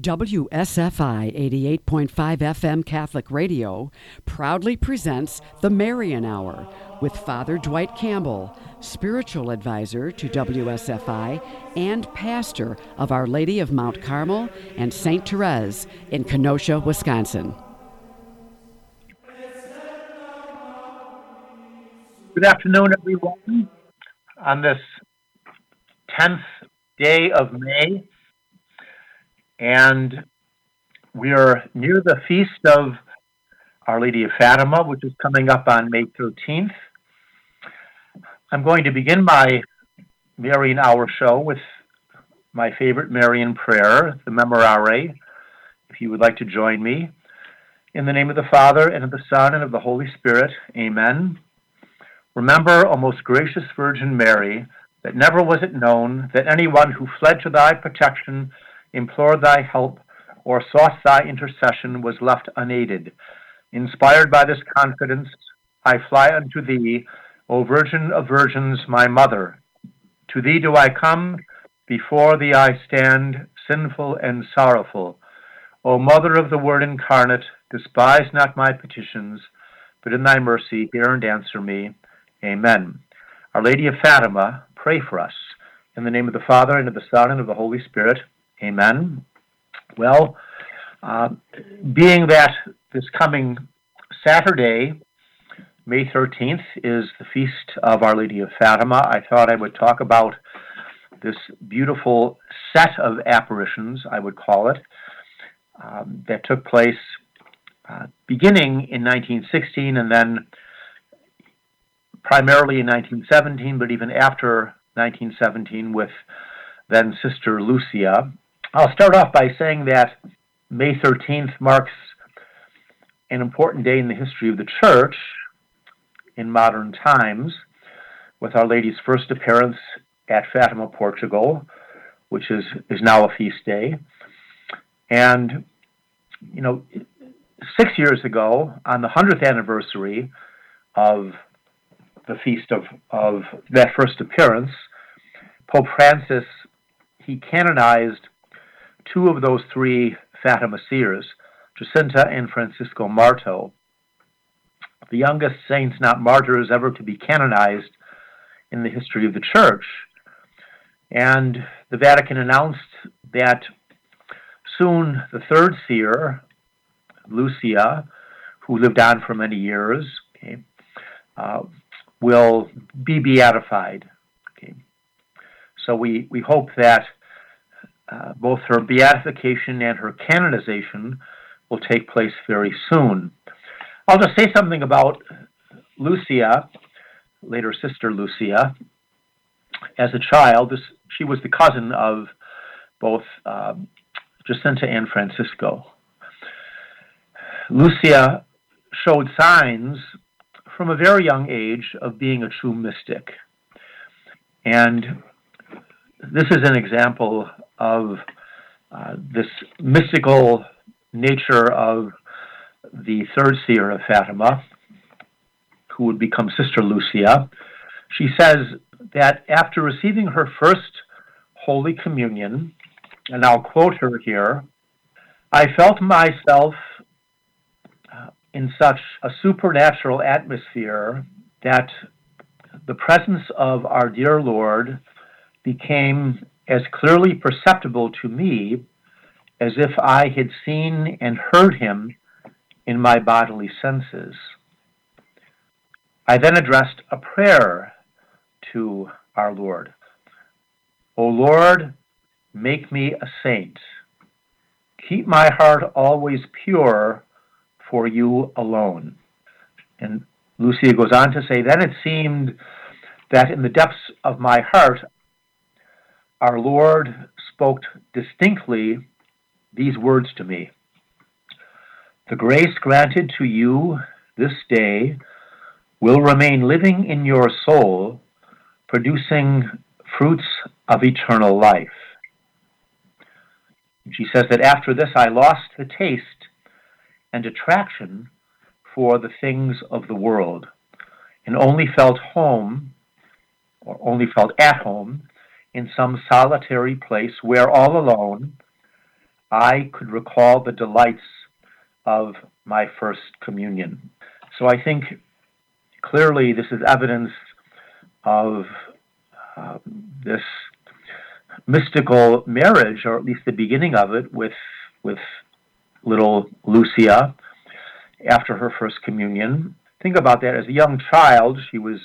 WSFI 88.5 FM Catholic Radio proudly presents the Marian Hour with Father Dwight Campbell, spiritual advisor to WSFI and pastor of Our Lady of Mount Carmel and St. Therese in Kenosha, Wisconsin. Good afternoon, everyone. On this 10th day of May, and we are near the feast of Our Lady of Fatima, which is coming up on May 13th. I'm going to begin my Marian Hour show with my favorite Marian prayer, the Memorare. If you would like to join me, in the name of the Father, and of the Son, and of the Holy Spirit, amen. Remember, O most gracious Virgin Mary, that never was it known that anyone who fled to thy protection implored thy help, or sought thy intercession was left unaided. Inspired by this confidence, I fly unto thee, O Virgin of Virgins, my mother. To thee do I come, before thee I stand, sinful and sorrowful. O Mother of the Word incarnate, despise not my petitions, but in thy mercy hear and answer me. Amen. Our Lady of Fatima, pray for us. In the name of the Father, and of the Son, and of the Holy Spirit. Amen. Well, uh, being that this coming Saturday, May 13th, is the feast of Our Lady of Fatima, I thought I would talk about this beautiful set of apparitions, I would call it, um, that took place uh, beginning in 1916 and then primarily in 1917, but even after 1917 with then Sister Lucia. I'll start off by saying that May 13th marks an important day in the history of the Church in modern times, with Our Lady's first appearance at Fatima, Portugal, which is, is now a feast day. And, you know, six years ago, on the 100th anniversary of the feast of, of that first appearance, Pope Francis, he canonized two of those three Fatima seers, Jacinta and Francisco Marto, the youngest saints, not martyrs, ever to be canonized in the history of the Church. And the Vatican announced that soon the third seer, Lucia, who lived on for many years, okay, uh, will be beatified. Okay. So we, we hope that uh, both her beatification and her canonization will take place very soon. I'll just say something about Lucia, later Sister Lucia. As a child, this, she was the cousin of both um, Jacinta and Francisco. Lucia showed signs from a very young age of being a true mystic. And this is an example of uh, this mystical nature of the third seer of Fatima, who would become Sister Lucia. She says that after receiving her first Holy Communion, and I'll quote her here, I felt myself uh, in such a supernatural atmosphere that the presence of our dear Lord became as clearly perceptible to me as if I had seen and heard him in my bodily senses. I then addressed a prayer to our Lord. O Lord, make me a saint. Keep my heart always pure for you alone. And Lucia goes on to say, Then it seemed that in the depths of my heart our Lord spoke distinctly these words to me The grace granted to you this day will remain living in your soul, producing fruits of eternal life. She says that after this I lost the taste and attraction for the things of the world and only felt home or only felt at home in some solitary place where all alone I could recall the delights of my first communion. So I think clearly this is evidence of uh, this mystical marriage, or at least the beginning of it, with with little Lucia after her first communion. Think about that. As a young child, she was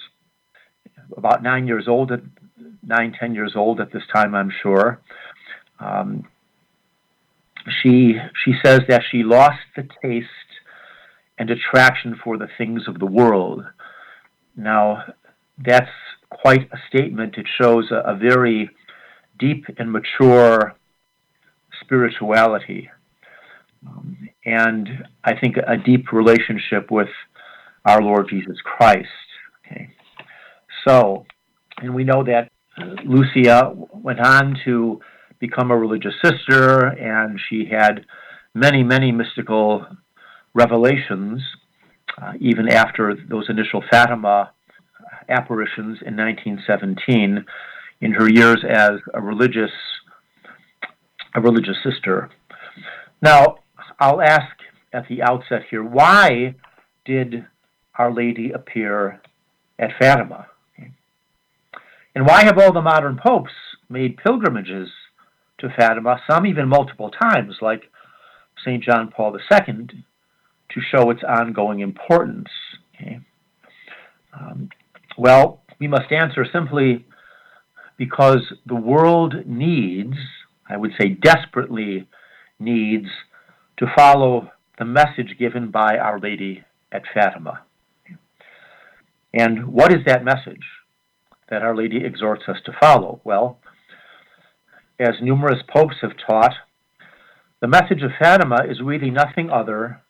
about nine years old, at nine ten years old at this time, I'm sure. Um, she she says that she lost the taste and attraction for the things of the world. Now, that's quite a statement. It shows a, a very deep and mature spirituality. Um, and I think a deep relationship with our Lord Jesus Christ. Okay. So, and we know that Lucia went on to become a religious sister, and she had many, many mystical revelations, uh, even after those initial Fatima apparitions in 1917 in her years as a religious a religious sister. Now, I'll ask at the outset here, why did Our Lady appear at Fatima? And why have all the modern popes made pilgrimages to Fatima, some even multiple times, like St. John Paul II, to show its ongoing importance? Okay. Um, well, we must answer simply because the world needs, I would say desperately needs, to follow the message given by Our Lady at Fatima. And what is that message that Our Lady exhorts us to follow? Well, as numerous popes have taught, the message of Fatima is really nothing other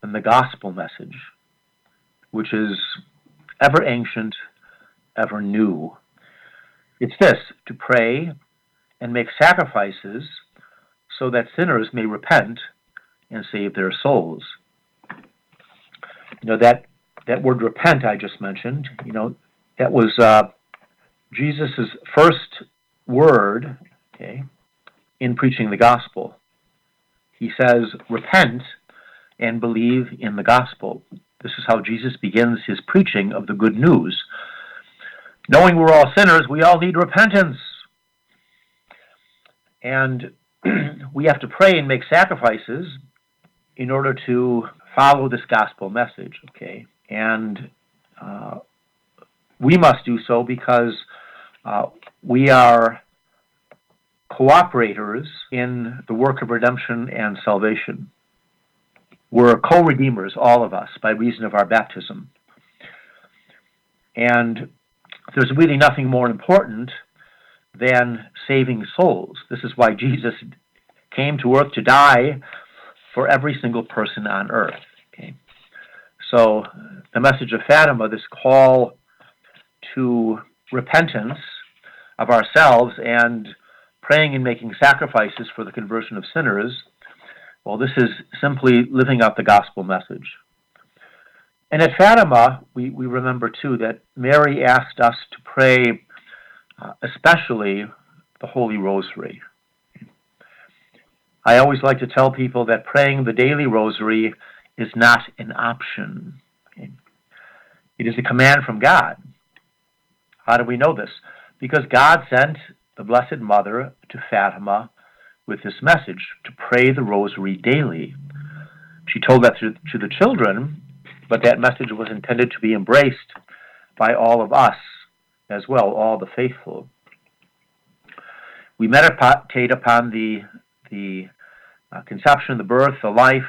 than the gospel message, which is ever ancient, ever new. It's this to pray and make sacrifices so that sinners may repent and save their souls. You know, that, that word repent I just mentioned, you know, that was uh, Jesus' first word, okay, in preaching the gospel. He says, repent and believe in the gospel. This is how Jesus begins his preaching of the good news. Knowing we're all sinners, we all need repentance. And we have to pray and make sacrifices in order to follow this gospel message, okay? And uh, we must do so because uh, we are cooperators in the work of redemption and salvation. We're co redeemers, all of us, by reason of our baptism. And there's really nothing more important than saving souls. This is why Jesus came to earth to die for every single person on earth. Okay? So, the message of Fatima, this call to repentance of ourselves and praying and making sacrifices for the conversion of sinners, well, this is simply living out the gospel message. And at Fatima, we, we remember too that Mary asked us to pray, uh, especially the Holy Rosary. I always like to tell people that praying the daily rosary is not an option. It is a command from God. How do we know this? Because God sent the Blessed Mother to Fatima with this message to pray the rosary daily. She told that to, to the children but that message was intended to be embraced by all of us as well, all the faithful. We meditate upon the, the uh, conception, the birth, the life,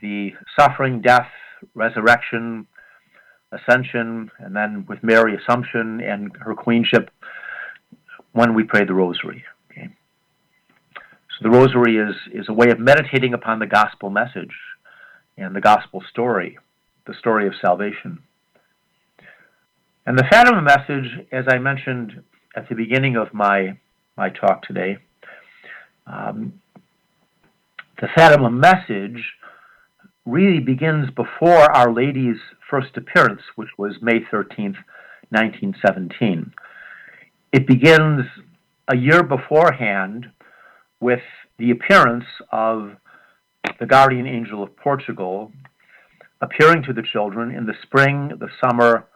the suffering, death, resurrection, ascension, and then with Mary, Assumption and her queenship when we pray the rosary. Okay? So the rosary is, is a way of meditating upon the gospel message and the gospel story, the story of salvation. And the Fatima message, as I mentioned at the beginning of my, my talk today, um, the Fatima message really begins before Our Lady's first appearance, which was May 13th, 1917. It begins a year beforehand with the appearance of the guardian angel of Portugal appearing to the children in the spring, the summer,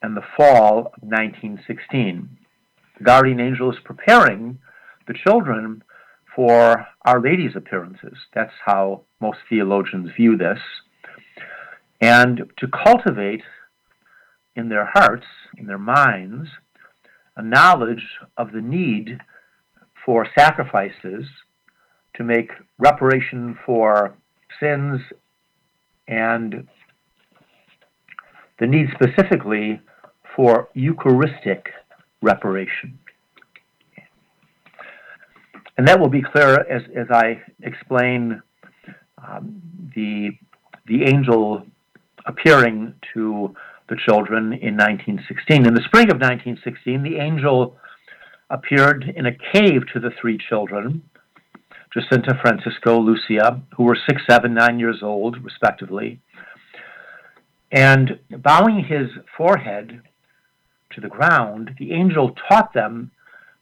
and the fall of 1916. The guardian angel is preparing the children for Our Lady's appearances. That's how most theologians view this. And to cultivate in their hearts, in their minds, a knowledge of the need for sacrifices to make reparation for sins and the need specifically for Eucharistic reparation. And that will be clear as, as I explain um, the, the angel appearing to the children in 1916. In the spring of 1916, the angel appeared in a cave to the three children, Jacinta, Francisco, Lucia, who were six, seven, nine years old, respectively. And bowing his forehead to the ground, the angel taught them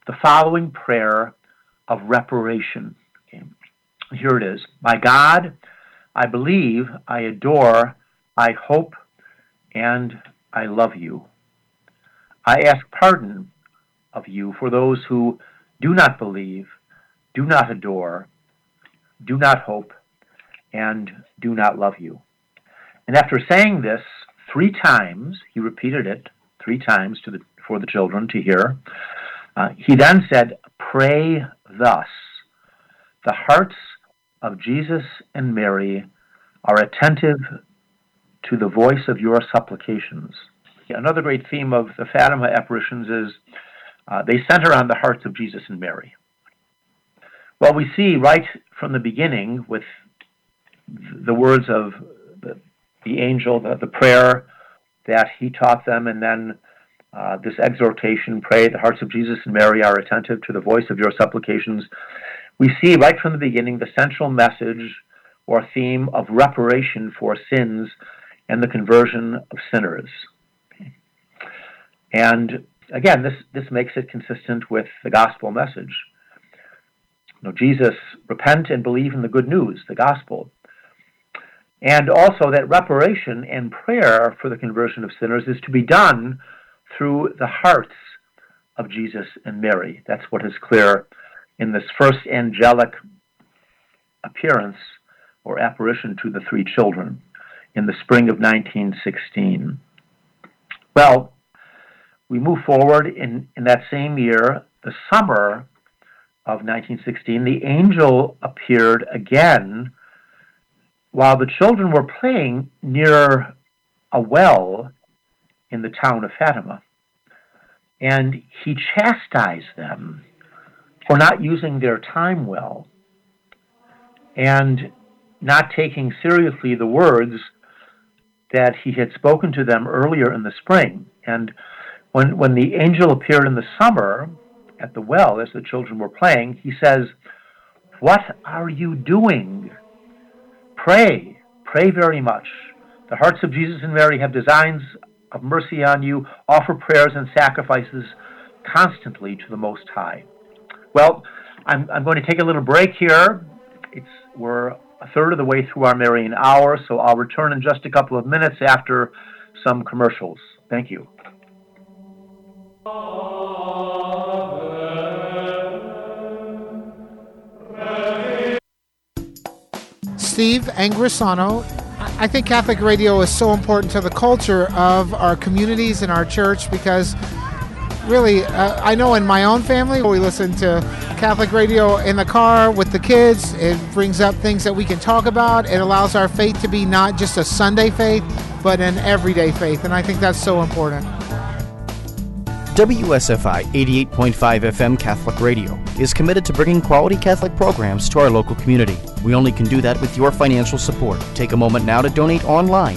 the following prayer of reparation. Okay. Here it is My God, I believe, I adore, I hope, and I love you. I ask pardon of you for those who do not believe, do not adore, do not hope, and do not love you. And after saying this three times, he repeated it three times the, for the children to hear. Uh, he then said, Pray thus. The hearts of Jesus and Mary are attentive to the voice of your supplications. Another great theme of the Fatima apparitions is uh, they center on the hearts of Jesus and Mary. Well, we see right from the beginning with the words of the, the angel, the, the, prayer that he taught them, and then uh, this exhortation pray, the hearts of Jesus and Mary are attentive to the voice of your supplications. We see right from the beginning the central message or theme of reparation for sins and the conversion of sinners. And again, this, this makes it consistent with the gospel message. You know, Jesus, repent and believe in the good news, the gospel. And also that reparation and prayer for the conversion of sinners is to be done through the hearts of Jesus and Mary. That's what is clear in this first angelic appearance or apparition to the three children in the spring of 1916. Well, we move forward in, in that same year, the summer of 1916, the angel appeared again while the children were playing near a well in the town of Fatima. And he chastised them for not using their time well and not taking seriously the words that he had spoken to them earlier in the spring. And when, when the angel appeared in the summer at the well as the children were playing, he says, What are you doing? Pray, pray very much. The hearts of Jesus and Mary have designs of mercy on you. Offer prayers and sacrifices constantly to the Most High. Well, I'm, I'm going to take a little break here. It's, we're a third of the way through our Marian hour, so I'll return in just a couple of minutes after some commercials. Thank you. Steve Angrisano. I think Catholic radio is so important to the culture of our communities and our church because really, uh, I know in my own family, we listen to Catholic radio in the car with the kids. It brings up things that we can talk about. It allows our faith to be not just a Sunday faith, but an everyday faith. And I think that's so important. WSFI 88.5 FM Catholic Radio is committed to bringing quality Catholic programs to our local community. We only can do that with your financial support. Take a moment now to donate online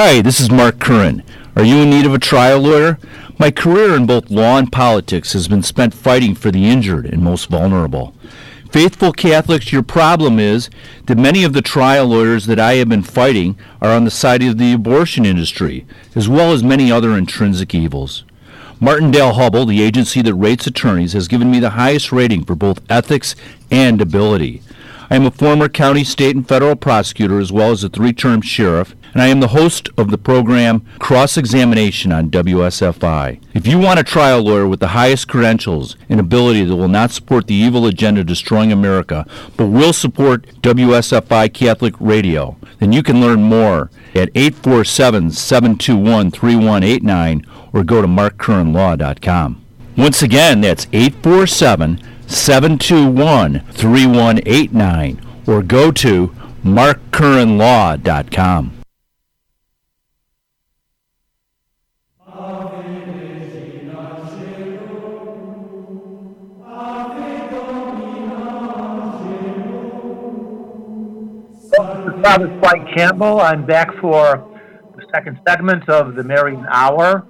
Hi, this is Mark Curran. Are you in need of a trial lawyer? My career in both law and politics has been spent fighting for the injured and most vulnerable. Faithful Catholics, your problem is that many of the trial lawyers that I have been fighting are on the side of the abortion industry, as well as many other intrinsic evils. Martindale Hubbell, the agency that rates attorneys, has given me the highest rating for both ethics and ability. I am a former county, state, and federal prosecutor, as well as a three term sheriff, and I am the host of the program Cross Examination on WSFI. If you want a trial lawyer with the highest credentials and ability that will not support the evil agenda destroying America, but will support WSFI Catholic Radio, then you can learn more at 847 721 3189 or go to markcurranlaw.com. Once again, that's 847 721 3189 or go to markcurranlaw.com. Father Dwight Campbell. I'm back for the second segment of the Marian Hour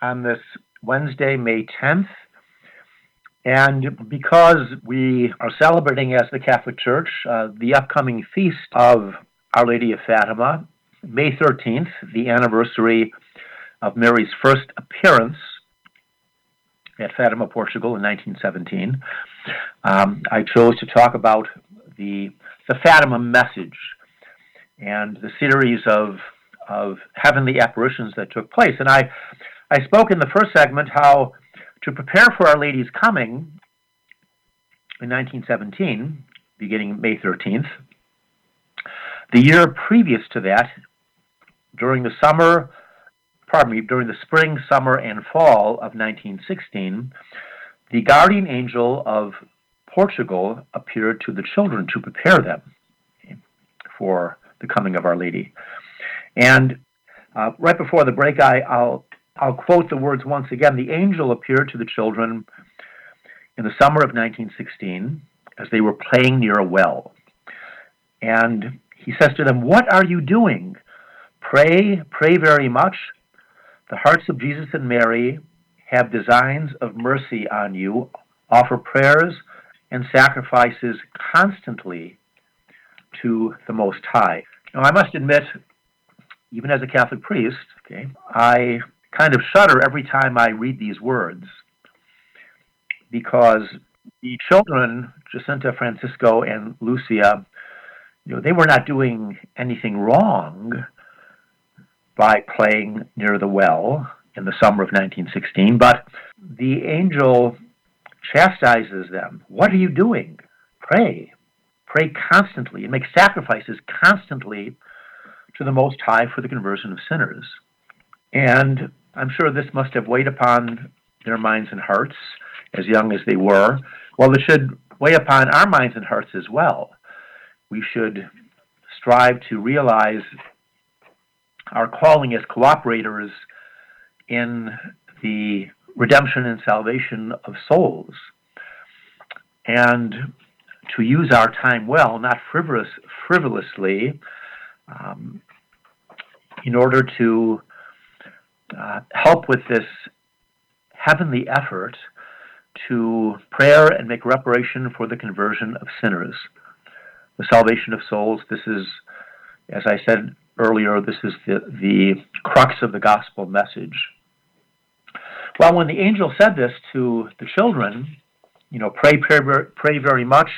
on this Wednesday, May 10th. And because we are celebrating as the Catholic Church uh, the upcoming feast of Our Lady of Fatima, May 13th, the anniversary of Mary's first appearance at Fatima, Portugal in 1917, um, I chose to talk about the, the Fatima message and the series of, of heavenly apparitions that took place. And I, I spoke in the first segment how to prepare for Our Lady's coming in 1917, beginning May 13th, the year previous to that, during the summer, pardon me, during the spring, summer, and fall of 1916, the guardian angel of Portugal appeared to the children to prepare them for the coming of Our Lady. And uh, right before the break, I, will I'll quote the words once again. The angel appeared to the children in the summer of 1916 as they were playing near a well. And he says to them, What are you doing? Pray, pray very much. The hearts of Jesus and Mary have designs of mercy on you. Offer prayers and sacrifices constantly to the Most High. Now, I must admit, even as a Catholic priest, okay, I kind of shudder every time I read these words because the children, Jacinta, Francisco, and Lucia, you know, they were not doing anything wrong by playing near the well in the summer of 1916, but the angel chastises them. What are you doing? Pray. Pray constantly and make sacrifices constantly to the Most High for the conversion of sinners. And I'm sure this must have weighed upon their minds and hearts as young as they were. Well, it should weigh upon our minds and hearts as well. We should strive to realize our calling as cooperators in the redemption and salvation of souls and to use our time well, not frivolous, frivolously, um, in order to uh, help with this heavenly effort to prayer and make reparation for the conversion of sinners, the salvation of souls. This is, as I said earlier, this is the, the crux of the gospel message. Well, when the angel said this to the children, you know, pray, pray, pray very much,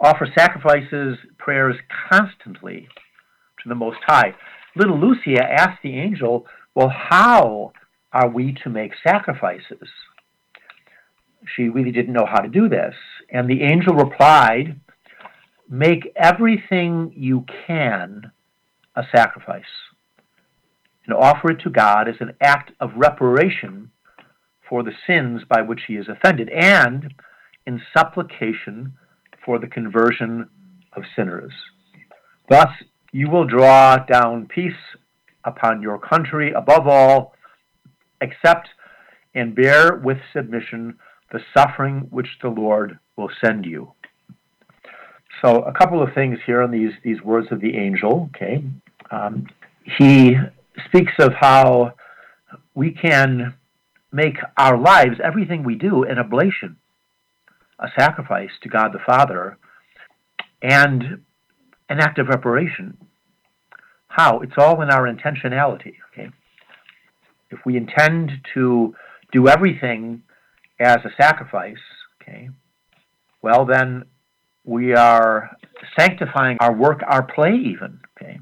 offer sacrifices, prayers constantly to the Most High. Little Lucia asked the angel, well, how are we to make sacrifices? She really didn't know how to do this. And the angel replied, Make everything you can a sacrifice and offer it to God as an act of reparation for the sins by which he is offended and in supplication for the conversion of sinners. Thus, you will draw down peace upon your country above all, accept and bear with submission the suffering which the Lord will send you. So, a couple of things here in these, these words of the angel. Okay, um, he speaks of how we can make our lives, everything we do, an oblation, a sacrifice to God the Father, and an act of reparation. How? It's all in our intentionality. Okay, if we intend to do everything as a sacrifice, okay, well then we are sanctifying our work, our play, even, okay,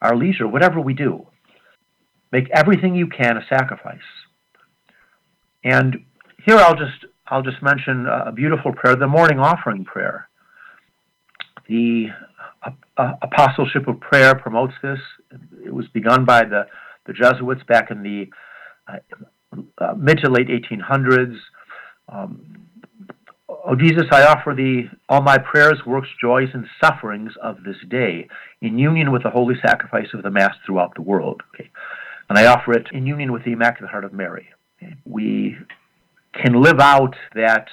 our leisure, whatever we do. Make everything you can a sacrifice. And here I'll just I'll just mention a beautiful prayer, the morning offering prayer. The apostleship of prayer promotes this. It was begun by the, the Jesuits back in the uh, uh, mid to late 1800s. Um, O Jesus, I offer thee all my prayers, works, joys, and sufferings of this day in union with the holy sacrifice of the Mass throughout the world. Okay. And I offer it in union with the Immaculate Heart of Mary. Okay. We can live out that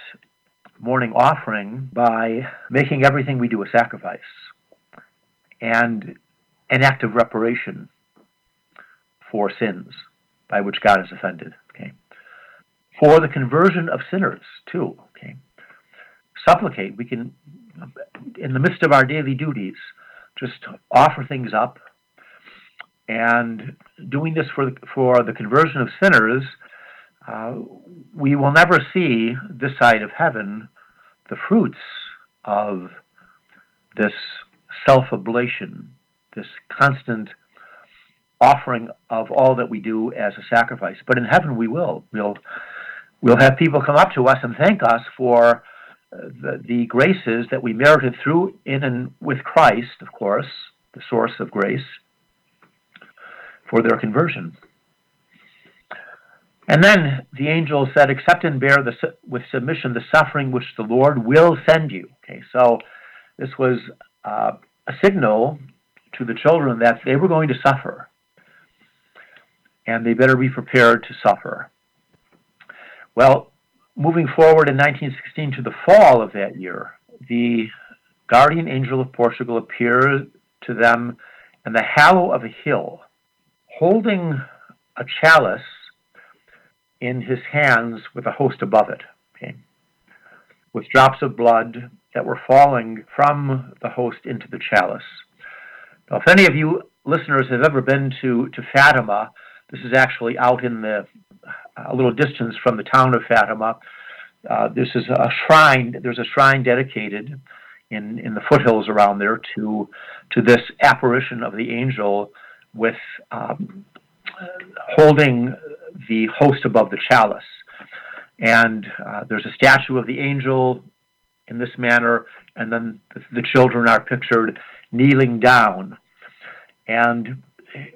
morning offering by making everything we do a sacrifice and an act of reparation for sins by which God is offended. Okay. For the conversion of sinners, too. Okay. Supplicate. We can, in the midst of our daily duties, just offer things up. And doing this for the, for the conversion of sinners, uh, we will never see this side of heaven the fruits of this self oblation, this constant offering of all that we do as a sacrifice. But in heaven, we will. We'll, we'll have people come up to us and thank us for uh, the, the graces that we merited through in and with Christ, of course, the source of grace, for their conversion. And then the angel said, Accept and bear the, with submission the suffering which the Lord will send you. Okay, so this was uh, a signal to the children that they were going to suffer and they better be prepared to suffer. Well, moving forward in 1916 to the fall of that year, the guardian angel of Portugal appeared to them in the hollow of a hill, holding a chalice in his hands with a host above it, okay, with drops of blood that were falling from the host into the chalice. Now, if any of you listeners have ever been to, to Fatima, this is actually out in the a little distance from the town of Fatima. Uh, this is a shrine. There's a shrine dedicated in in the foothills around there to to this apparition of the angel with um, holding the host above the chalice. And uh, there's a statue of the angel in this manner, and then the, children are pictured kneeling down. And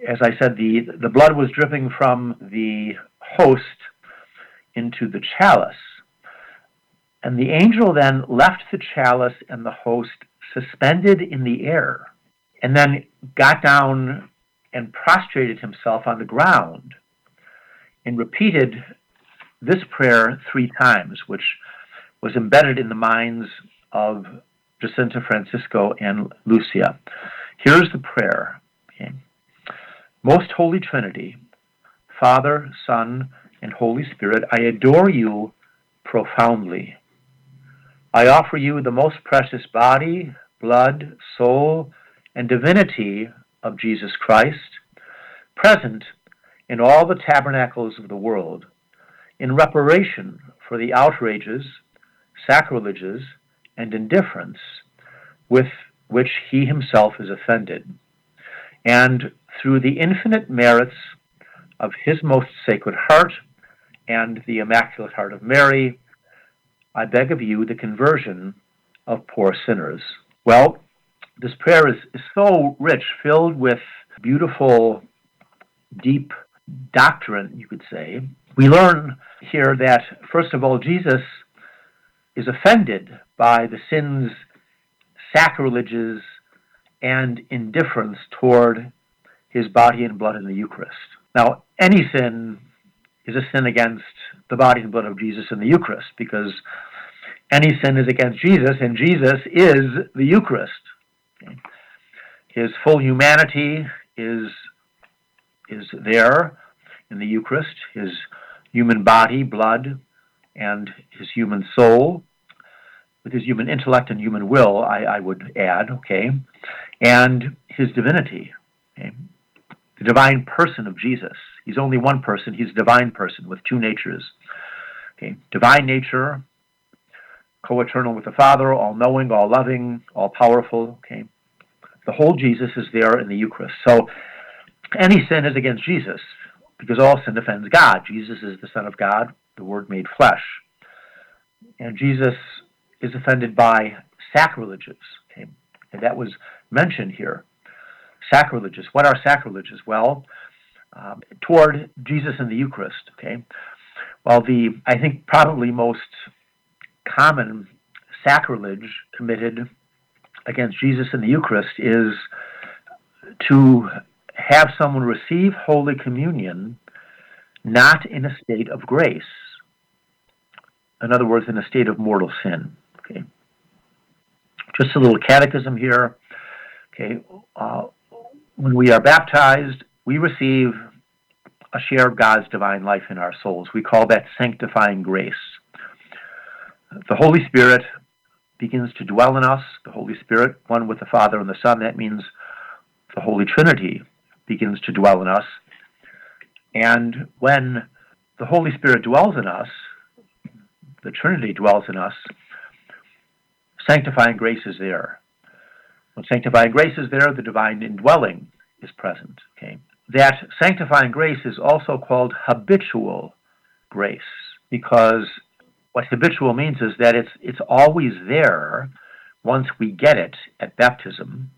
as I said, the, the blood was dripping from the host into the chalice. And the angel then left the chalice and the host suspended in the air, and then got down and prostrated himself on the ground and repeated this prayer three times, which was embedded in the minds of Jacinta Francisco and Lucia. Here's the prayer. Okay. Most Holy Trinity, Father, Son, and Holy Spirit, I adore you profoundly. I offer you the most precious body, blood, soul, and divinity of Jesus Christ, present in all the tabernacles of the world, in reparation for the outrages, sacrileges, and indifference with which he himself is offended, and through the infinite merits of his most sacred heart and the Immaculate Heart of Mary, I beg of you the conversion of poor sinners. Well, this prayer is, is so rich, filled with beautiful, deep doctrine, you could say. We learn here that, first of all, Jesus is offended by the sins, sacrileges, and indifference toward his body and blood in the Eucharist. Now, any sin is a sin against the body and blood of Jesus in the Eucharist because any sin is against Jesus, and Jesus is the Eucharist. His full humanity is, is there in the Eucharist, his human body, blood, and his human soul, with his human intellect and human will, I, I would add, okay, and his divinity, okay? the divine person of Jesus. He's only one person, he's a divine person with two natures. Okay, divine nature, co-eternal with the Father, all-knowing, all-loving, all-powerful. Okay, the whole Jesus is there in the Eucharist. So any sin is against Jesus because all sin offends God. Jesus is the Son of God, the Word made flesh, and Jesus is offended by sacrileges. Okay, and that was mentioned here. Sacrileges. What are sacrileges? Well, um, toward Jesus in the Eucharist. Okay. Well, the I think probably most common sacrilege committed against Jesus in the Eucharist is to have someone receive Holy Communion not in a state of grace. In other words, in a state of mortal sin. Okay. Just a little catechism here. Okay. Uh, when we are baptized, we receive a share of God's divine life in our souls. We call that sanctifying grace. The Holy Spirit begins to dwell in us, the Holy Spirit, one with the Father and the Son. That means the Holy Trinity begins to dwell in us. And when the Holy Spirit dwells in us, the Trinity dwells in us, sanctifying grace is there. When sanctifying grace is there, the divine indwelling is present. Okay? That sanctifying grace is also called habitual grace because what habitual means is that it's it's always there once we get it at baptism.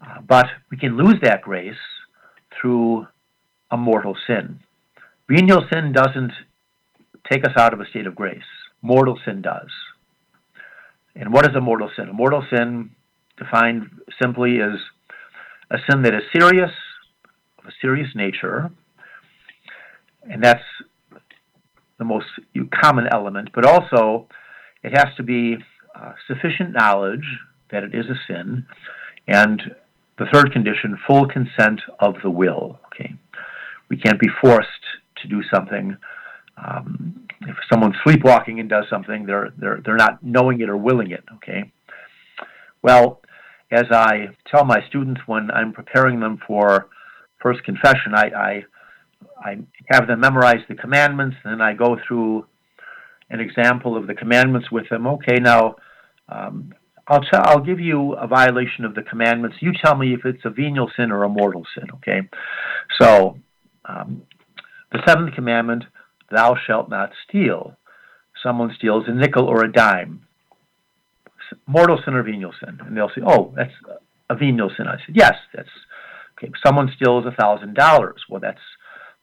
Uh, but we can lose that grace through a mortal sin. Venial sin doesn't take us out of a state of grace. Mortal sin does. And what is a mortal sin? A mortal sin, defined simply, is a sin that is serious, of a serious nature, and that's the most common element, but also it has to be uh, sufficient knowledge that it is a sin, and the third condition, full consent of the will. Okay, we can't be forced to do something. Um, if someone's sleepwalking and does something, they're they're they're not knowing it or willing it. Okay, well, as I tell my students when I'm preparing them for first confession, I, I, I have them memorize the commandments, and then I go through an example of the commandments with them. Okay, now um, I'll tell, I'll give you a violation of the commandments. You tell me if it's a venial sin or a mortal sin. Okay, so um, the seventh commandment: Thou shalt not steal. Someone steals a nickel or a dime mortal sin or venial sin? And they'll say, oh, that's a venial sin. I said, yes, that's okay. Someone steals a thousand dollars. Well, that's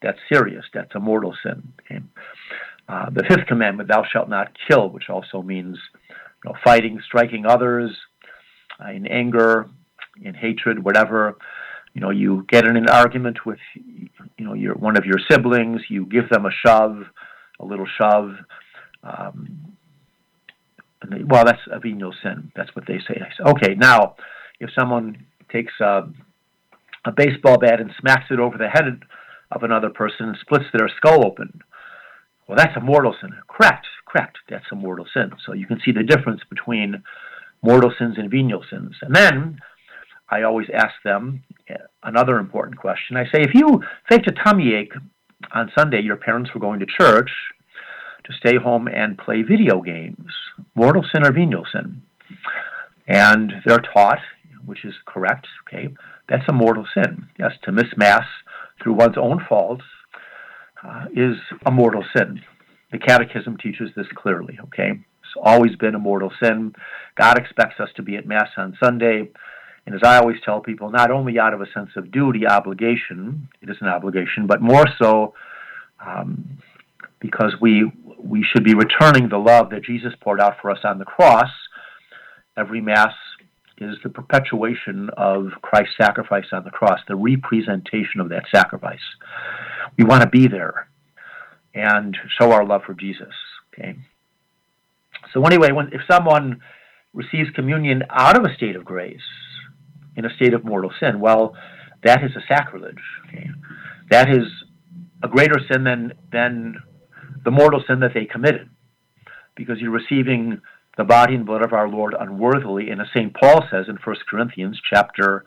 that's serious. That's a mortal sin. Okay. Uh, the fifth commandment, thou shalt not kill, which also means you know, fighting, striking others uh, in anger, in hatred, whatever. You know, you get in an argument with, you know, your one of your siblings. You give them a shove, a little shove. Um, they, well, that's a venial sin. That's what they say. I say. Okay, now, if someone takes a, a baseball bat and smacks it over the head of another person and splits their skull open, well, that's a mortal sin. Correct, correct. That's a mortal sin. So you can see the difference between mortal sins and venial sins. And then I always ask them another important question. I say, if you faked a tummy ache on Sunday, your parents were going to church, to stay home and play video games, mortal sin or venial sin. And they're taught, which is correct, okay, that's a mortal sin. Yes, to miss Mass through one's own faults uh, is a mortal sin. The Catechism teaches this clearly, okay? It's always been a mortal sin. God expects us to be at Mass on Sunday. And as I always tell people, not only out of a sense of duty, obligation, it is an obligation, but more so um, because we, we should be returning the love that Jesus poured out for us on the cross. Every Mass is the perpetuation of Christ's sacrifice on the cross, the representation of that sacrifice. We want to be there and show our love for Jesus. Okay. So anyway, when if someone receives communion out of a state of grace, in a state of mortal sin, well, that is a sacrilege. Okay. That is a greater sin than than the mortal sin that they committed, because you're receiving the body and blood of our Lord unworthily. And as St. Paul says in 1 Corinthians chapter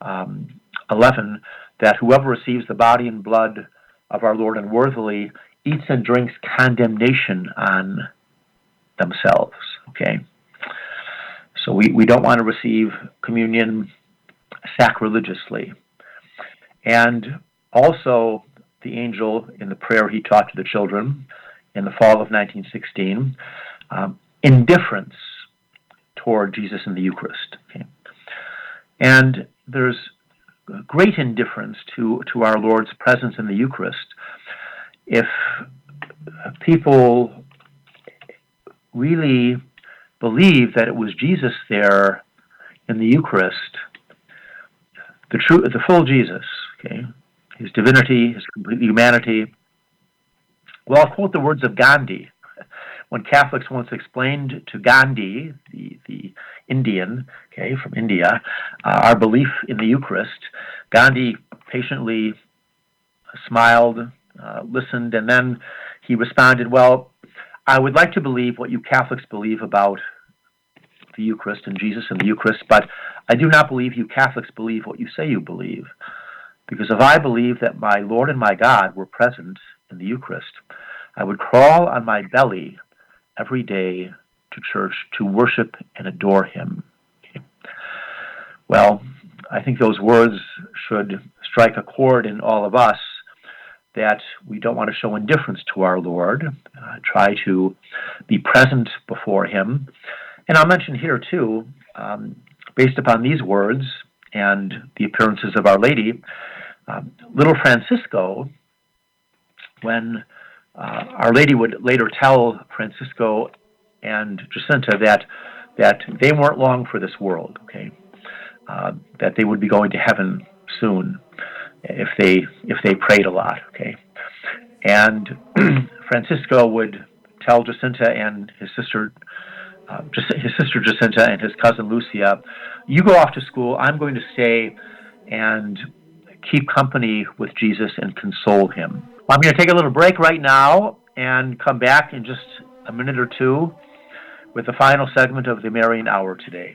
um, 11, that whoever receives the body and blood of our Lord unworthily eats and drinks condemnation on themselves. Okay? So we, we don't want to receive communion sacrilegiously. And also, the angel in the prayer he taught to the children in the fall of 1916 um, indifference toward Jesus in the Eucharist. Okay? And there's great indifference to, to our Lord's presence in the Eucharist if people really believe that it was Jesus there in the Eucharist, the true, the full Jesus, okay, his divinity, his complete humanity. Well, I'll quote the words of Gandhi when Catholics once explained to Gandhi, the, the Indian, okay, from India, uh, our belief in the Eucharist, Gandhi patiently smiled, uh, listened, and then he responded, Well, I would like to believe what you Catholics believe about the Eucharist and Jesus and the Eucharist, but I do not believe you Catholics believe what you say you believe. Because if I believe that my Lord and my God were present in the Eucharist, I would crawl on my belly every day to church to worship and adore Him. Well, I think those words should strike a chord in all of us that we don't want to show indifference to our Lord, uh, try to be present before Him. And I'll mention here, too, um, based upon these words and the appearances of Our Lady, um, little Francisco, when uh, Our Lady would later tell Francisco and Jacinta that that they weren't long for this world. Okay, uh, that they would be going to heaven soon if they if they prayed a lot. Okay, and Francisco would tell Jacinta and his sister. Uh, his sister Jacinta and his cousin Lucia, you go off to school. I'm going to stay and keep company with Jesus and console him. I'm going to take a little break right now and come back in just a minute or two with the final segment of the Marian Hour today.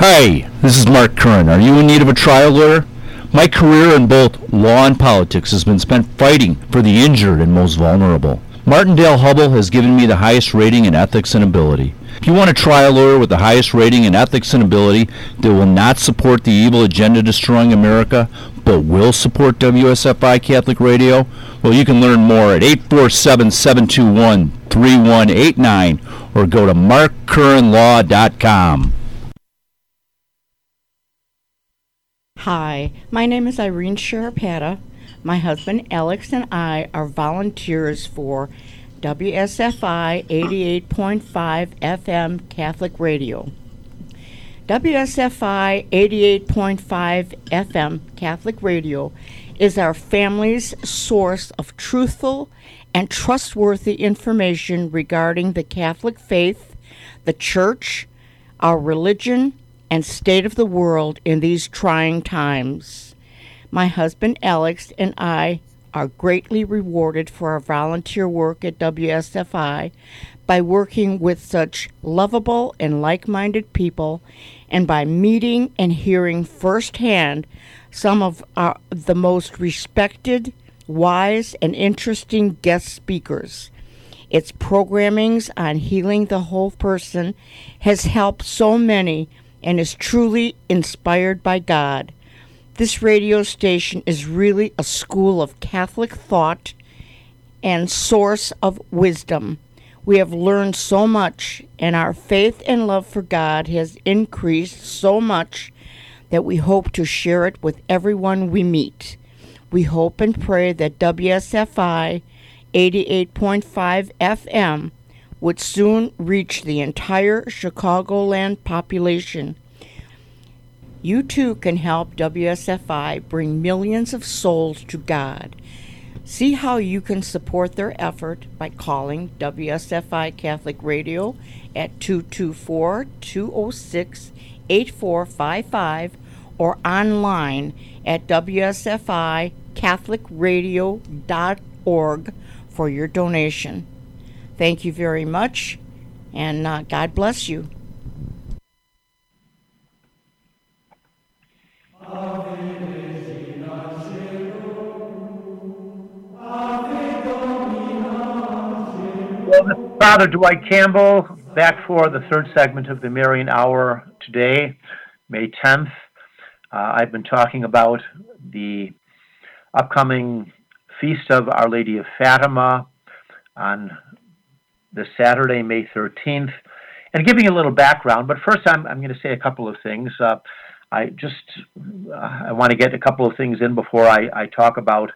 Hi, this is Mark Curran. Are you in need of a trial lawyer? My career in both law and politics has been spent fighting for the injured and most vulnerable. Martindale Hubbell has given me the highest rating in ethics and ability. If you want a trial lawyer with the highest rating in ethics and ability that will not support the evil agenda destroying America, but will support WSFI Catholic Radio, well, you can learn more at 847 721 3189 or go to markcurranlaw.com. Hi, my name is Irene Sharapata. My husband Alex and I are volunteers for WSFI 88.5 FM Catholic Radio. WSFI 88.5 FM Catholic Radio is our family's source of truthful and trustworthy information regarding the Catholic faith, the Church, our religion, and state of the world in these trying times. My husband Alex and I are greatly rewarded for our volunteer work at WSFI by working with such lovable and like minded people and by meeting and hearing firsthand some of our, the most respected, wise, and interesting guest speakers. Its programmings on healing the whole person has helped so many and is truly inspired by God. This radio station is really a school of Catholic thought and source of wisdom. We have learned so much, and our faith and love for God has increased so much that we hope to share it with everyone we meet. We hope and pray that WSFI 88.5 FM would soon reach the entire Chicagoland population. You too can help WSFI bring millions of souls to God. See how you can support their effort by calling WSFI Catholic Radio at 224 206 8455 or online at WSFICatholicRadio.org for your donation. Thank you very much, and uh, God bless you. Well, Father Dwight Campbell back for the third segment of the Marian Hour today, May 10th. Uh, I've been talking about the upcoming Feast of Our Lady of Fatima on this Saturday, May 13th, and giving a little background. But first, I'm, I'm going to say a couple of things. Uh, I just uh, I want to get a couple of things in before I, I talk about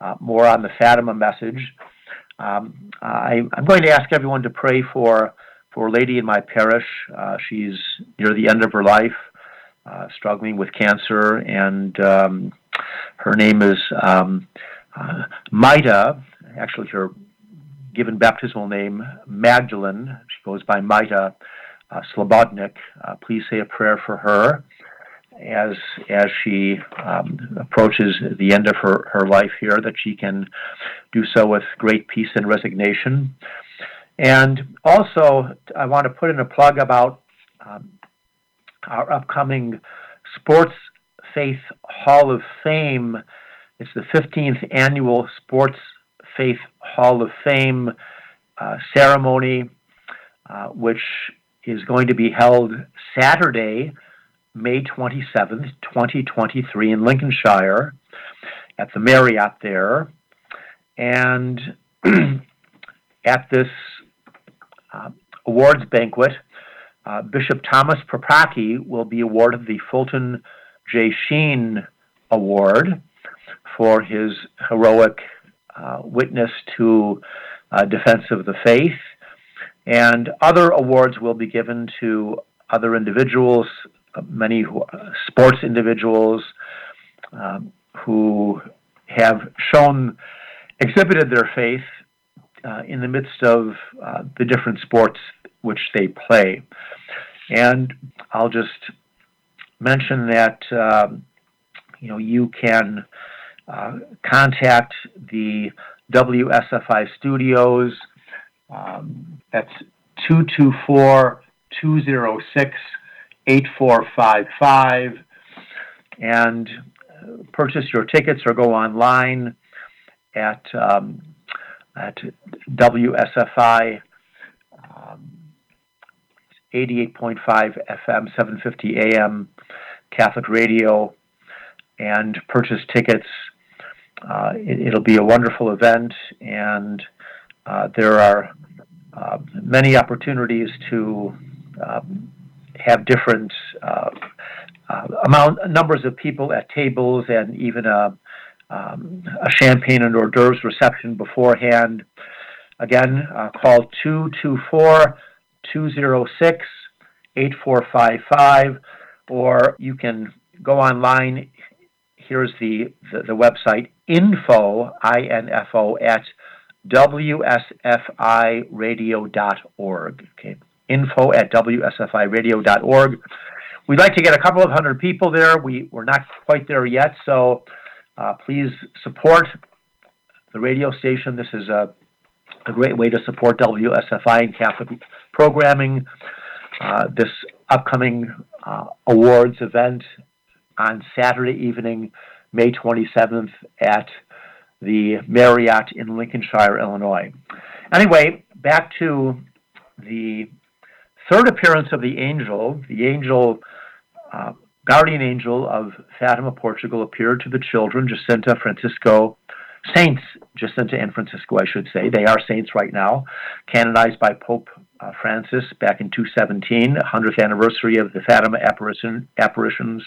uh, more on the Fatima message. Um, I, am going to ask everyone to pray for for a lady in my parish. Uh, she's near the end of her life, uh, struggling with cancer, and um, her name is um, uh, Maida. Actually, her given baptismal name Magdalene. She goes by Maida uh, Slobodnik. Uh, please say a prayer for her as as she um, approaches the end of her, her life here, that she can do so with great peace and resignation. And also, I want to put in a plug about um, our upcoming Sports Faith Hall of Fame. It's the 15th annual Sports Faith Hall of Fame uh, ceremony, uh, which is going to be held Saturday, May 27th, 2023, in Lincolnshire at the Marriott there. And at this uh, awards banquet, uh, Bishop Thomas Paprocki will be awarded the Fulton J. Sheen Award for his heroic uh, witness to uh, defense of the faith. And other awards will be given to other individuals many who, sports individuals um, who have shown, exhibited their faith uh, in the midst of uh, the different sports which they play. And I'll just mention that um, you know you can uh, contact the WSFI studios. Um, that's 224 206 8455 and purchase your tickets or go online at, um, at WSFI um, 88.5 FM, 750 AM Catholic Radio and purchase tickets. Uh, it, will be a wonderful event, and uh, there are uh, many opportunities to um, have different uh, uh, amount numbers of people at tables and even a, um, a champagne and hors d'oeuvres reception beforehand. Again, uh, call 224 206 8455, or you can go online here's the, the, the website info, I-N-F-O, at wsfiradio.org. Okay, info at wsfiradio.org. We'd like to get a couple of hundred people there. We, we're not quite there yet, so uh, please support the radio station. This is a, a great way to support WSFI and Catholic programming. Uh, this upcoming uh, awards event on Saturday evening, May 27th, at the Marriott in Lincolnshire, Illinois. Anyway, back to the third appearance of the angel. The angel, uh, guardian angel of Fatima, Portugal, appeared to the children, Jacinta, Francisco, saints, Jacinta and Francisco, I should say. They are saints right now, canonized by Pope uh, Francis back in 217, 100th anniversary of the Fatima apparition, apparitions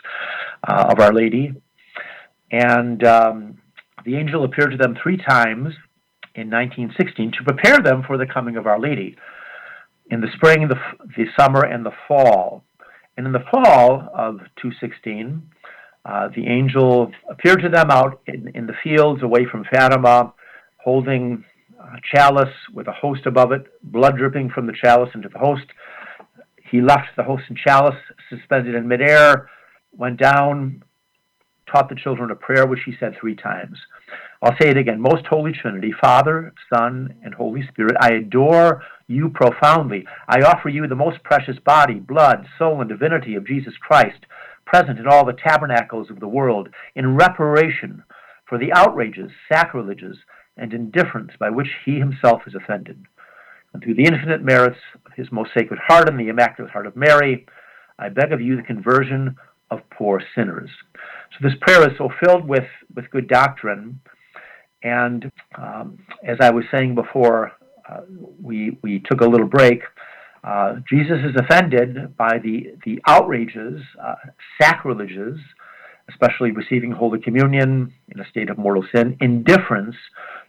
uh, of Our Lady. And um, the angel appeared to them three times in 1916 to prepare them for the coming of Our Lady in the spring, the, the summer, and the fall. And in the fall of 216, uh, the angel appeared to them out in, in the fields away from Fatima, holding a chalice with a host above it, blood dripping from the chalice into the host. He left the host and chalice suspended in midair, went down, taught the children a prayer, which he said three times. I'll say it again. Most Holy Trinity, Father, Son, and Holy Spirit, I adore you profoundly. I offer you the most precious body, blood, soul, and divinity of Jesus Christ, present in all the tabernacles of the world, in reparation for the outrages, sacrileges, and indifference by which he himself is offended. And through the infinite merits of his most sacred heart and the Immaculate Heart of Mary, I beg of you the conversion of poor sinners. So this prayer is so filled with, with good doctrine. And um, as I was saying before, uh, we, we took a little break. Uh, Jesus is offended by the, the outrages, uh, sacrileges, especially receiving Holy Communion in a state of mortal sin, indifference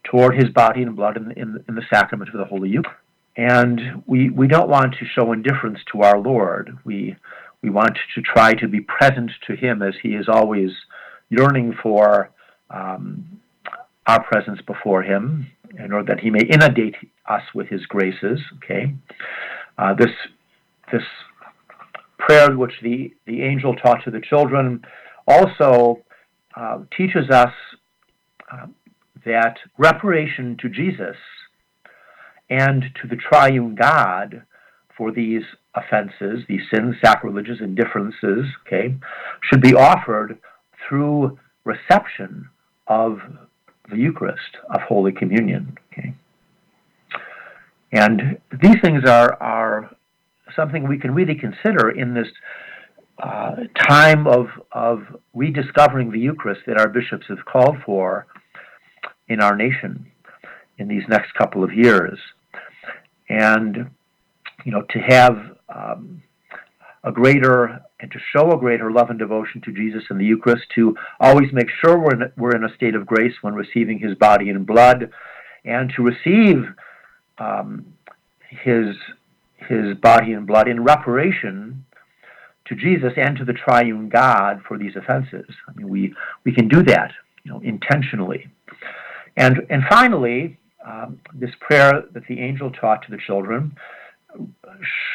toward his body and blood in, in, in the sacrament of the Holy Eucharist. And we, we don't want to show indifference to our Lord. We, we want to try to be present to him as he is always yearning for um, our presence before him in order that he may inundate us with his graces. Okay, uh, this this prayer which the the angel taught to the children also uh, teaches us uh, that reparation to Jesus and to the triune God for these offenses, these sins, sacrileges, indifferences, okay, should be offered through reception of the Eucharist, of Holy Communion. Okay? And these things are, are something we can really consider in this uh, time of, of rediscovering the Eucharist that our bishops have called for in our nation in these next couple of years. And, you know, to have um, a greater and to show a greater love and devotion to Jesus in the Eucharist, to always make sure we're in, we're in a state of grace when receiving His body and blood, and to receive um, His His body and blood in reparation to Jesus and to the Triune God for these offenses. I mean, we we can do that, you know, intentionally. And and finally, um, this prayer that the angel taught to the children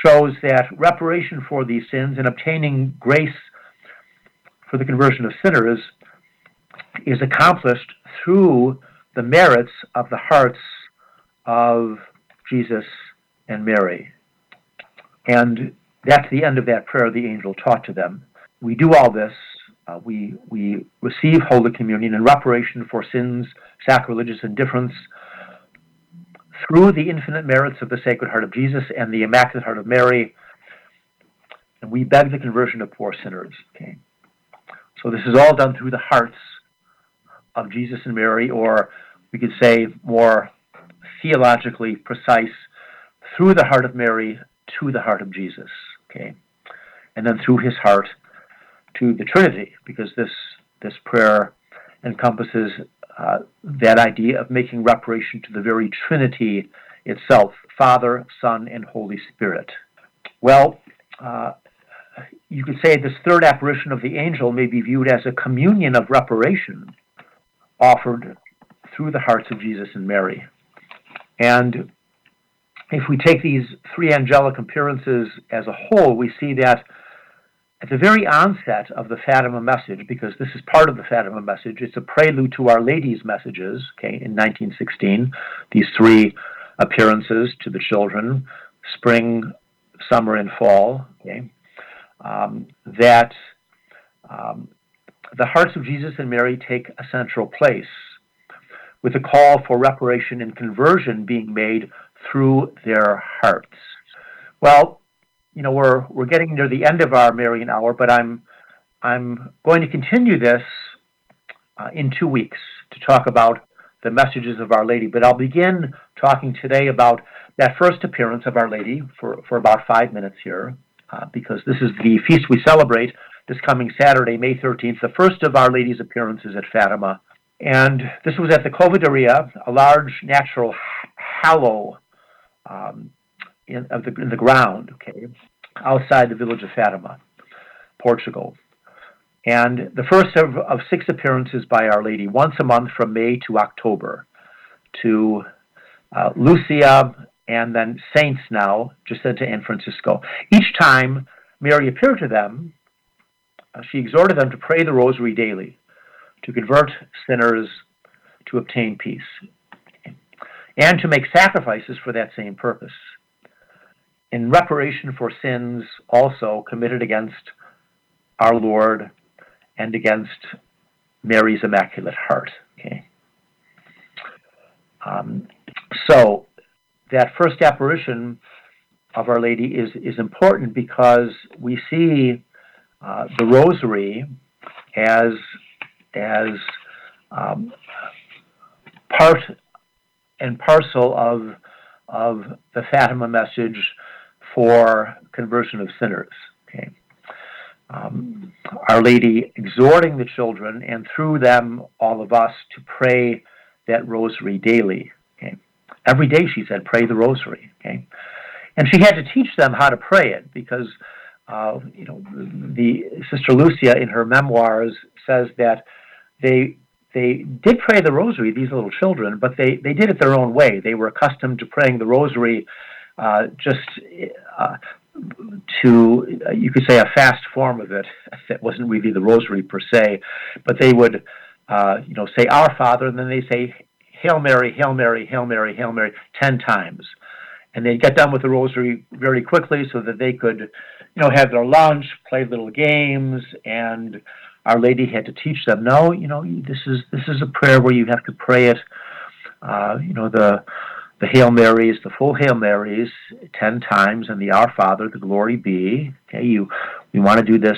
shows that reparation for these sins and obtaining grace for the conversion of sinners is accomplished through the merits of the hearts of Jesus and Mary. And that's the end of that prayer the angel taught to them. We do all this. Uh, we, we receive Holy Communion in reparation for sins, sacrilegious indifference, through the infinite merits of the Sacred Heart of Jesus and the Immaculate Heart of Mary, and we beg the conversion of poor sinners. Okay, so this is all done through the hearts of Jesus and Mary, or we could say more theologically precise, through the heart of Mary to the heart of Jesus. Okay, and then through His heart to the Trinity, because this this prayer encompasses uh, that idea of making reparation to the very Trinity itself Father, Son, and Holy Spirit. Well, uh, you could say this third apparition of the angel may be viewed as a communion of reparation offered through the hearts of Jesus and Mary. And if we take these three angelic appearances as a whole, we see that at the very onset of the Fatima message, because this is part of the Fatima message, it's a prelude to Our Lady's messages, okay, in 1916, these three appearances to the children, spring, summer, and fall, okay, um, that um, the hearts of Jesus and Mary take a central place, with a call for reparation and conversion being made through their hearts. Well, you know, we're we're getting near the end of our Marian hour, but I'm I'm going to continue this uh, in two weeks to talk about the messages of Our Lady. But I'll begin talking today about that first appearance of Our Lady for, for about five minutes here, uh, because this is the feast we celebrate this coming Saturday, May 13th, the first of Our Lady's appearances at Fatima. And this was at the Cova da Iria, a large natural hollow um, in, of the, in the ground, okay, outside the village of Fatima, Portugal. And the first of, of six appearances by Our Lady, once a month from May to October, to uh, Lucia and then saints now, Jacinta and Francisco. Each time Mary appeared to them, uh, she exhorted them to pray the rosary daily, to convert sinners, to obtain peace, and to make sacrifices for that same purpose. In reparation for sins also committed against our Lord and against Mary's Immaculate Heart. Okay. Um, so that first apparition of Our Lady is is important because we see uh, the Rosary as as um, part and parcel of of the Fatima message for conversion of sinners. Okay, um, Our Lady exhorting the children and through them all of us to pray that Rosary daily. Okay, every day she said, pray the Rosary. Okay, and she had to teach them how to pray it because uh, you know, the Sister Lucia in her memoirs says that they they did pray the rosary, these little children, but they, they did it their own way. They were accustomed to praying the rosary uh, just uh, to, uh, you could say, a fast form of it. That wasn't really the rosary per se, but they would, uh, you know, say Our Father, and then they say Hail Mary, Hail Mary, Hail Mary, Hail Mary, ten times. And they'd get done with the rosary very quickly so that they could you know, have their lunch, play little games, and Our Lady had to teach them. No, you know, this is this is a prayer where you have to pray it. Uh, you know, the the Hail Marys, the full Hail Marys, ten times, and the Our Father, the Glory be. Okay, you we want to do this,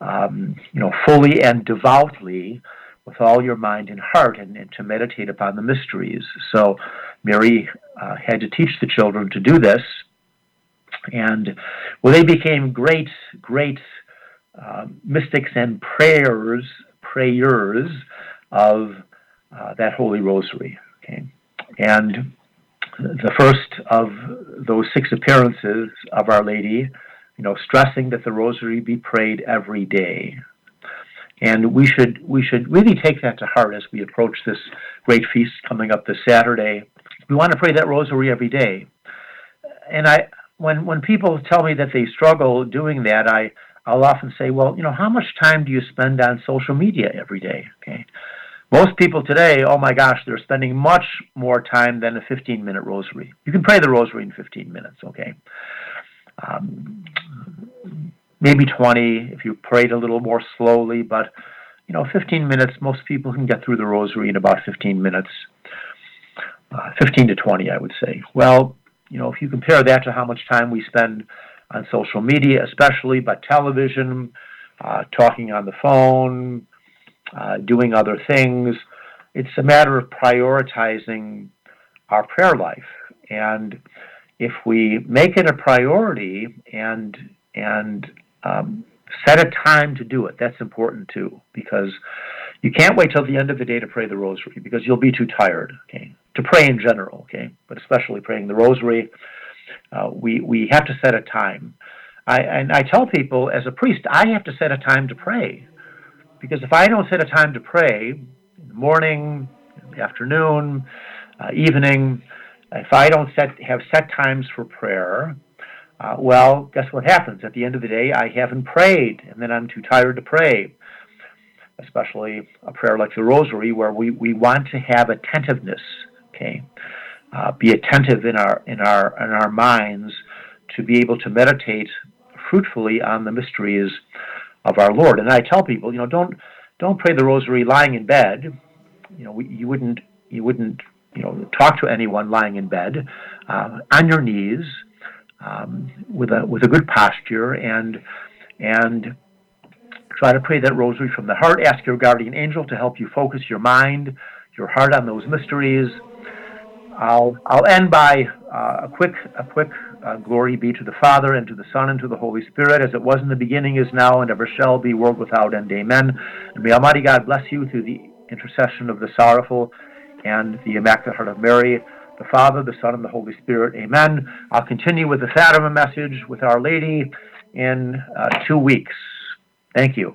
um, you know, fully and devoutly with all your mind and heart, and, and to meditate upon the mysteries. So, Mary uh, had to teach the children to do this and well, they became great, great uh, mystics and prayers, prayers of uh, that Holy Rosary. Okay, and the first of those six appearances of Our Lady, you know, stressing that the Rosary be prayed every day. And we should we should really take that to heart as we approach this great feast coming up this Saturday. We want to pray that Rosary every day. And I, when when people tell me that they struggle doing that, I I'll often say, well, you know, how much time do you spend on social media every day? Okay. Most people today, oh my gosh, they're spending much more time than a 15 minute rosary. You can pray the rosary in 15 minutes, okay? Um, maybe 20 if you prayed a little more slowly, but you know, 15 minutes, most people can get through the rosary in about 15 minutes. Uh, 15 to 20, I would say. Well, you know, if you compare that to how much time we spend on social media, especially by television, uh, talking on the phone, uh, doing other things, it's a matter of prioritizing our prayer life. And if we make it a priority and and um, set a time to do it, that's important too, because you can't wait till the end of the day to pray the rosary because you'll be too tired. Okay, to pray in general, okay, but especially praying the rosary, uh, we we have to set a time. I, and I tell people as a priest, I have to set a time to pray. Because if I don't set a time to pray, in the morning, in the afternoon, uh, evening, if I don't set have set times for prayer, uh, well, guess what happens? At the end of the day, I haven't prayed, and then I'm too tired to pray. Especially a prayer like the Rosary, where we, we want to have attentiveness. Okay, uh, be attentive in our in our in our minds to be able to meditate fruitfully on the mysteries of our Lord. And I tell people, you know, don't don't pray the Rosary lying in bed. You know, you wouldn't you wouldn't you know talk to anyone lying in bed uh, on your knees um, with a with a good posture and and try to pray that rosary from the heart. Ask your guardian angel to help you focus your mind, your heart on those mysteries. I'll I'll end by uh, a quick a quick uh, glory be to the Father and to the Son and to the Holy Spirit, as it was in the beginning, is now, and ever shall be, world without end. Amen. And may Almighty God bless you through the intercession of the sorrowful and the Immaculate Heart of Mary the Father, the Son, and the Holy Spirit. Amen. I'll continue with the Fatima message with Our Lady in uh, two weeks. Thank you.